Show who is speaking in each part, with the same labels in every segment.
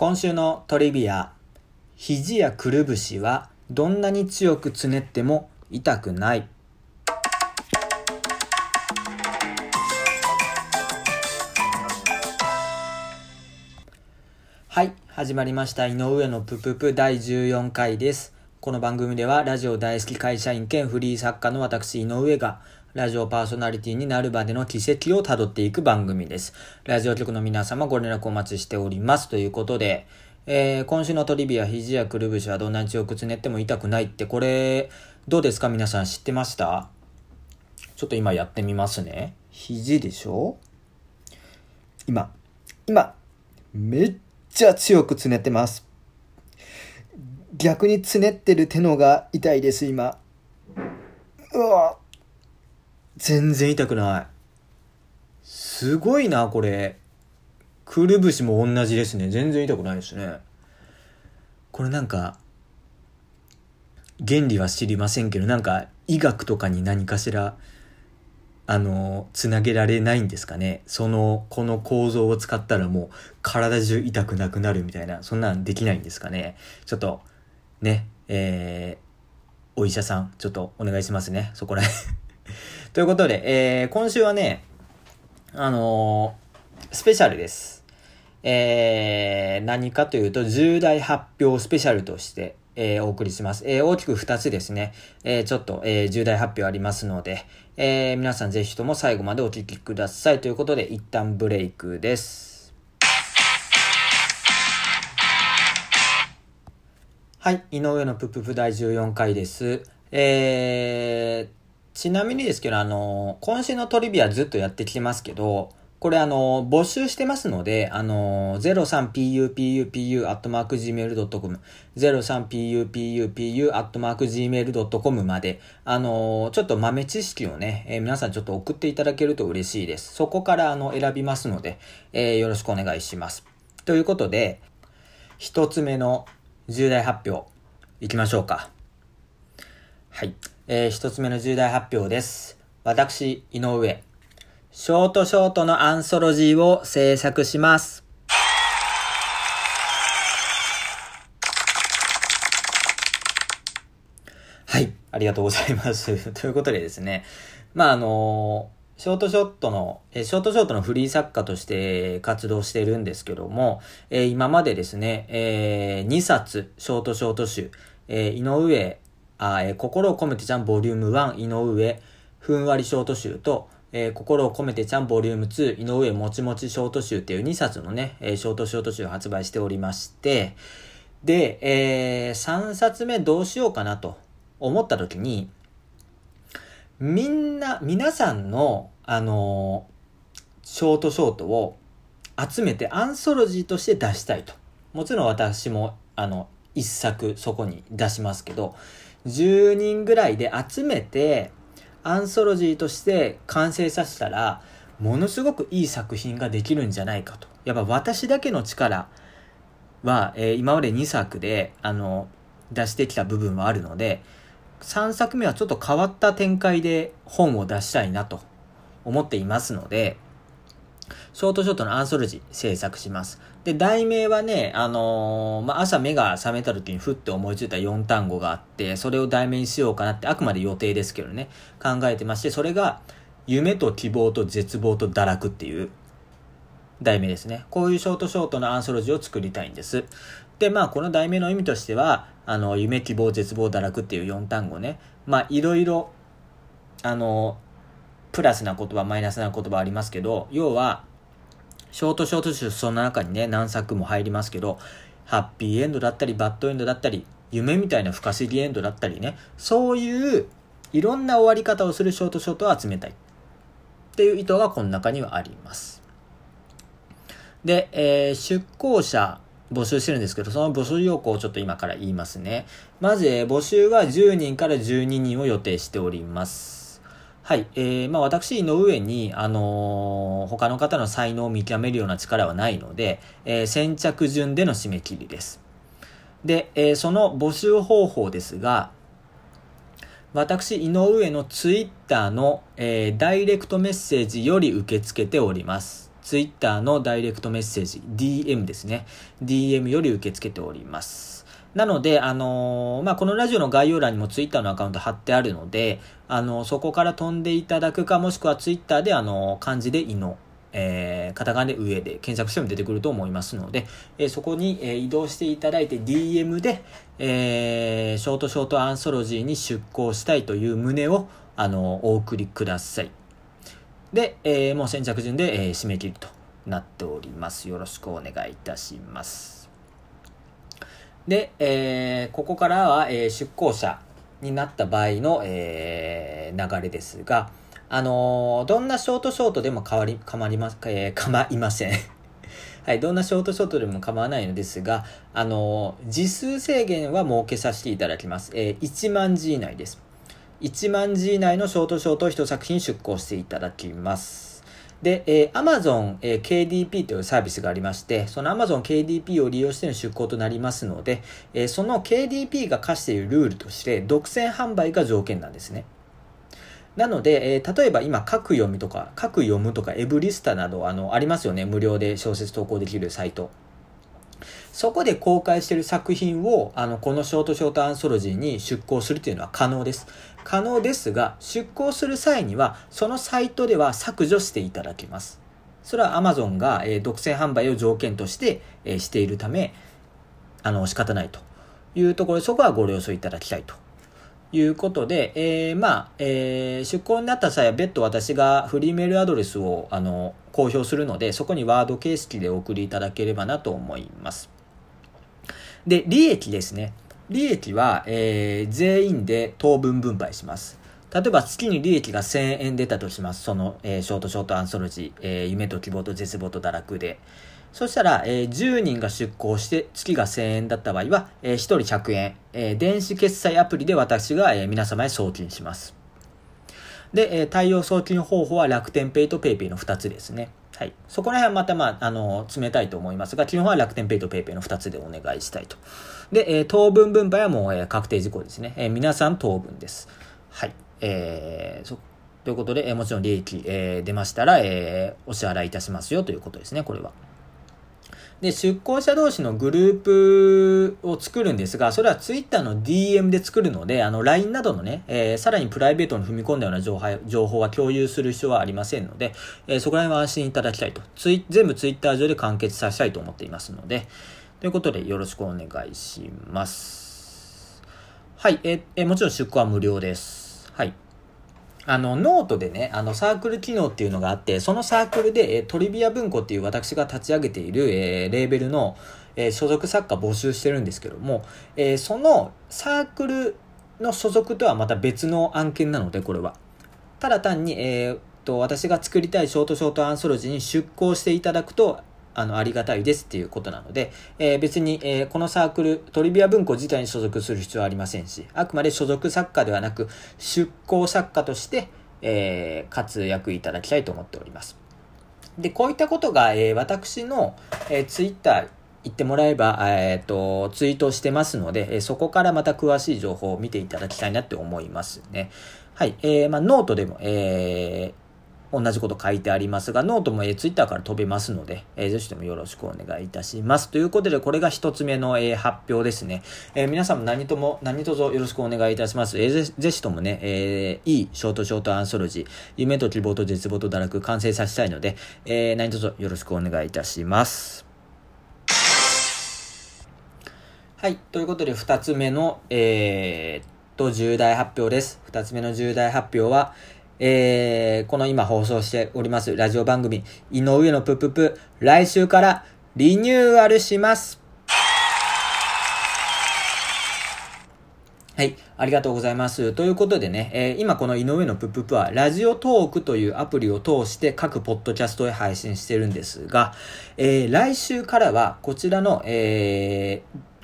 Speaker 1: 今週のトリビア、肘やくるぶしはどんなに強くつねっても痛くない。はい、始まりました。井上のぷぷぷ第14回です。この番組ではラジオ大好き会社員兼フリー作家の私井上がラジオパーソナリティになるまでの奇跡をたどっていく番組です。ラジオ局の皆様ご連絡お待ちしております。ということで、えー、今週のトリビア、肘やくるぶしはどんなに強くつねっても痛くないって、これ、どうですか？皆さん知ってました？ちょっと今やってみますね。肘でしょ？今、今、めっちゃ強くつねってます。逆につねってる手のが痛いです、今。うわ全然痛くない。すごいな、これ。くるぶしも同じですね。全然痛くないですね。これなんか、原理は知りませんけど、なんか医学とかに何かしら、あの、つなげられないんですかね。その、この構造を使ったらもう体中痛くなくなるみたいな、そんなんできないんですかね。ちょっと、ね、えー、お医者さん、ちょっとお願いしますね。そこらへん。ということで、えー、今週はね、あのー、スペシャルです。えー、何かというと、重大発表スペシャルとして、えー、お送りします。えー、大きく2つですね。えー、ちょっと、えー、重大発表ありますので、えー、皆さんぜひとも最後までお聞きください。ということで、一旦ブレイクです。はい、井上のぷぷぷ第14回です。えー、ちなみにですけど、あの、今週のトリビアずっとやってきてますけど、これあの、募集してますので、あの、03pupupu.gmail.com、03pupupu.gmail.com まで、あの、ちょっと豆知識をね、えー皆さんちょっと送っていただけると嬉しいです。そこからあの、選びますので、えーよろしくお願いします。ということで、一つ目の重大発表、いきましょうか。はい。えー一つ目の重大発表です。私、井上、ショートショートのアンソロジーを制作します。はい。ありがとうございます。ということでですね。まあ、あのショートショットの、えショートショートのフリー作家として活動してるんですけども、え今までですね、え2冊、ショートショート集、え井上、あ、えー心を込めてちゃんボリューム1、井上、ふんわりショート集と、えー心を込めてちゃんボリューム2、井上。もちもちショート集っていう2冊のね、えーショートショート集を発売しておりまして、で、え3冊目どうしようかなと思った時に、みんな、皆さんの、あのショートショートを集めてアンソロジーとして出したいと。もちろん私も、あの、一作そこに出しますけど、10人ぐらいで集めて、アンソロジーとして完成させたら、ものすごくいい作品ができるんじゃないかと。やっぱ私だけの力は、えー今まで2作で、あの、出してきた部分はあるので、3作目はちょっと変わった展開で本を出したいなと思っていますので、ショートショートのアンソロジー制作します。で、題名はね、あのーまあ、朝目が覚めた時にふって思いついた4単語があって、それを題名にしようかなって、あくまで予定ですけどね、考えてまして、それが、夢と希望と絶望と堕落っていう題名ですね。こういうショートショートのアンソロジーを作りたいんです。で、まあ、この題名の意味としては、あの、夢、希望、絶望、堕落っていう4単語ね。まあ、いろいろ、あの、プラスな言葉、マイナスな言葉ありますけど、要は、ショートショート集その中にね、何作も入りますけど、ハッピーエンドだったり、バッドエンドだったり、夢みたいな不可思議エンドだったりね、そういう、いろんな終わり方をするショートショートを集めたい。っていう意図がこの中にはあります。で、えー出向者募集してるんですけど、その募集要項をちょっと今から言いますね。まず、募集は10人から12人を予定しております。はい。えー、まあ私の上に、あのー他の方の才能を見極めるような力はないので、えー先着順での締め切りです。で、えーその募集方法ですが、私、井上のツイッターの、えーダイレクトメッセージより受け付けております。Twitter のダイレクトメッセージ、DM ですね。DM より受け付けております。なので、あのー、まあ、このラジオの概要欄にも Twitter のアカウント貼ってあるので、あの、そこから飛んでいただくか、もしくは Twitter で、あの、漢字でいの、えー、カタカナで上で検索しても出てくると思いますので、えー、そこに、えー、移動していただいて DM で、えー、ショートショートアンソロジーに出稿したいという旨を、あのお送りください。で、えー、もう先着順で、えー、締め切りとなっております。よろしくお願いいたします。で、えー、ここからは、えー、出向者になった場合の、えー、流れですが、あのー、どんなショートショートでも変わり、構いま、えー、構いません。はい、どんなショートショートでも構わないのですが、あのー、字数制限は設けさせていただきます。えー、1万字以内です。1万字以内のショートショートを1作品出稿していただきます。で、えー、Amazon、えー、KDP というサービスがありまして、その Amazon KDP を利用しての出稿となりますので、えー、その KDP が課しているルールとして、独占販売が条件なんですね。なので、えー、例えば今、各読みとか、各読むとか、エブリスタなど、あの、ありますよね。無料で小説投稿できるサイト。そこで公開している作品を、あの、このショートショートアンソロジーに出稿するというのは可能です。可能ですが、出稿する際には、そのサイトでは削除していただけます。それは Amazon が、えー、独占販売を条件として、えー、しているため、あの、仕方ないというところで、そこはご了承いただきたいということで、えー、まあ、えー、出向になった際は別途私がフリーメールアドレスを、あの、公表するので、そこにワード形式でお送りいただければなと思います。で、利益ですね。利益は、えー、全員で等分分配します。例えば月に利益が1000円出たとします。その、えー、ショートショートアンソロジー、えー、夢と希望と絶望と堕落で。そしたら、えー、10人が出稿して月が1000円だった場合は、えー、1人100円、えー、電子決済アプリで私が、えー、皆様へ送金します。で、えー、対応送金方法は楽天ペイとペイペイの2つですね。はい。そこら辺はまたまあ、あの、詰めたいと思いますが、基本は楽天ペイとペイペイの2つでお願いしたいと。で、えー、当分分配はもう、えー、確定事項ですね。えー、皆さん当分です。はい。えー、そ、ということで、えー、もちろん利益、えー、出ましたら、えー、お支払いいたしますよということですね、これは。で、出向者同士のグループを作るんですが、それは Twitter の DM で作るので、あの、LINE などのね、えー、さらにプライベートに踏み込んだような情報情報は共有する必要はありませんので、えー、そこら辺は安心いただきたいと。ツイ全部 Twitter 上で完結させたいと思っていますので、ということでよろしくお願いします。はい、えー、もちろん出稿は無料です。あの、ノートでね、あの、サークル機能っていうのがあって、そのサークルで、えトリビア文庫っていう私が立ち上げている、えー、レーベルの、えー、所属作家募集してるんですけども、えー、そのサークルの所属とはまた別の案件なので、これは。ただ単に、えー、と、私が作りたいショートショートアンソロジーに出稿していただくと、あの、ありがたいですっていうことなので、えー、別に、えー、このサークル、トリビア文庫自体に所属する必要はありませんし、あくまで所属作家ではなく、出向作家として、えー、活躍いただきたいと思っております。で、こういったことが、えー、私の、えー、ツイッター、言ってもらえば、えっ、ー、と、ツイートしてますので、えそこからまた詳しい情報を見ていただきたいなって思いますね。はい。えー、まあ、ノートでも、えー、同じこと書いてありますが、ノートも、えー、ツイッターから飛べますので、えー、ぜひともよろしくお願いいたします。ということで、これが一つ目の、えー、発表ですね。えー、皆さんも何とも、何卒よろしくお願いいたします。えー、ぜぜひともね、えー、いいショートショートアンソロジー、夢と希望と絶望と堕落完成させたいので、えー、何卒よろしくお願いいたします。はい。ということで、二つ目の、えー、と、重大発表です。二つ目の重大発表は、えー、この今放送しておりますラジオ番組、井上のぷぷぷ、来週からリニューアルします。はい。ありがとうございます。ということでね、えー、今この井上のぷぷぷは、ラジオトークというアプリを通して各ポッドキャストへ配信してるんですが、えー、来週からはこちらの、え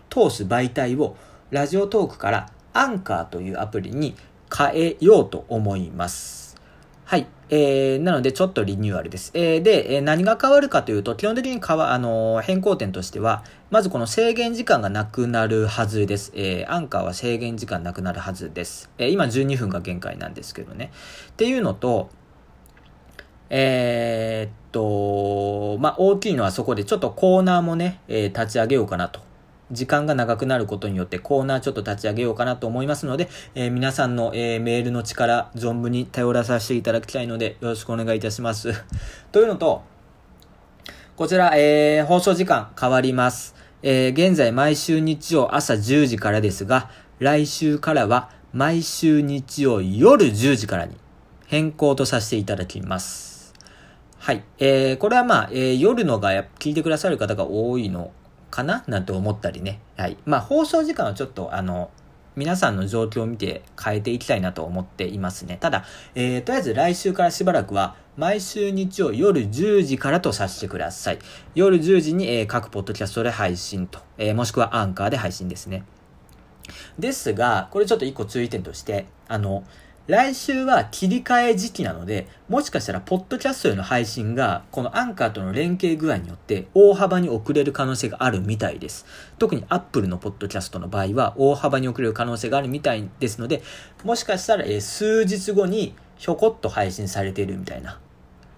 Speaker 1: ー、通す媒体をラジオトークからアンカーというアプリに変えようと思います。はい。えー、なのでちょっとリニューアルです。えー、で、えー、何が変わるかというと、基本的に変わ、あのー、変更点としては、まずこの制限時間がなくなるはずです。えー、アンカーは制限時間なくなるはずです。えー、今12分が限界なんですけどね。っていうのと、えー、っと、まあ、大きいのはそこでちょっとコーナーもね、えー、立ち上げようかなと。時間が長くなることによってコーナーちょっと立ち上げようかなと思いますので、えー、皆さんの、えー、メールの力存分に頼らさせていただきたいのでよろしくお願いいたします。というのと、こちら、えー、放送時間変わります。えー、現在毎週日曜朝10時からですが、来週からは毎週日曜夜10時からに変更とさせていただきます。はい。えー、これはまあ、えー、夜のが聞いてくださる方が多いのかな？なんて思ったりね。はい。まあ、放送時間はちょっと、あの、皆さんの状況を見て変えていきたいなと思っていますね。ただ、えー、とりあえず来週からしばらくは、毎週日曜夜10時からとさせてください。夜10時に、えー、各ポッドキャストで配信と、えー、もしくはアンカーで配信ですね。ですが、これちょっと一個注意点として、あの、来週は切り替え時期なので、もしかしたら、ポッドキャストへの配信が、このアンカーとの連携具合によって、大幅に遅れる可能性があるみたいです。特に Apple のポッドキャストの場合は、大幅に遅れる可能性があるみたいですので、もしかしたら、え数日後に、ひょこっと配信されているみたいな。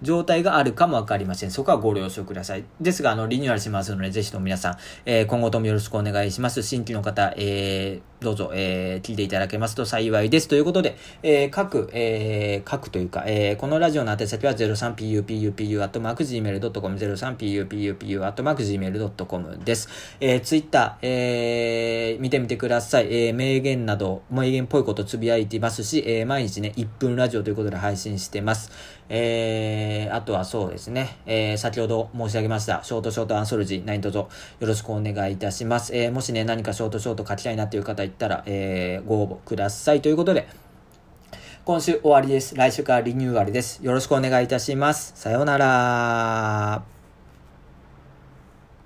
Speaker 1: 状態があるかもわかりません。そこはご了承ください。ですが、あの、リニューアルしますので、ぜひとも皆さん、えー、今後ともよろしくお願いします。新規の方、えー、どうぞ、えー、聞いていただけますと幸いです。ということで、えー、各、えー、各というか、えー、このラジオの宛先は 03pupupu.gmail.com、03pupupu.gmail.com です。えー、ツイッター、えー、見てみてください。えー、名言など、名言っぽいことつぶやいていますし、えー、毎日ね、1分ラジオということで配信してます。えー、あとはそうですね、えー、先ほど申し上げました、ショートショートアンソロジー、何卒よろしくお願いいたします。えー、もしね、何かショートショート書きたいなという方いったら、えー、ご応募ください。ということで、今週終わりです。来週からリニューアルです。よろしくお願いいたします。さようなら。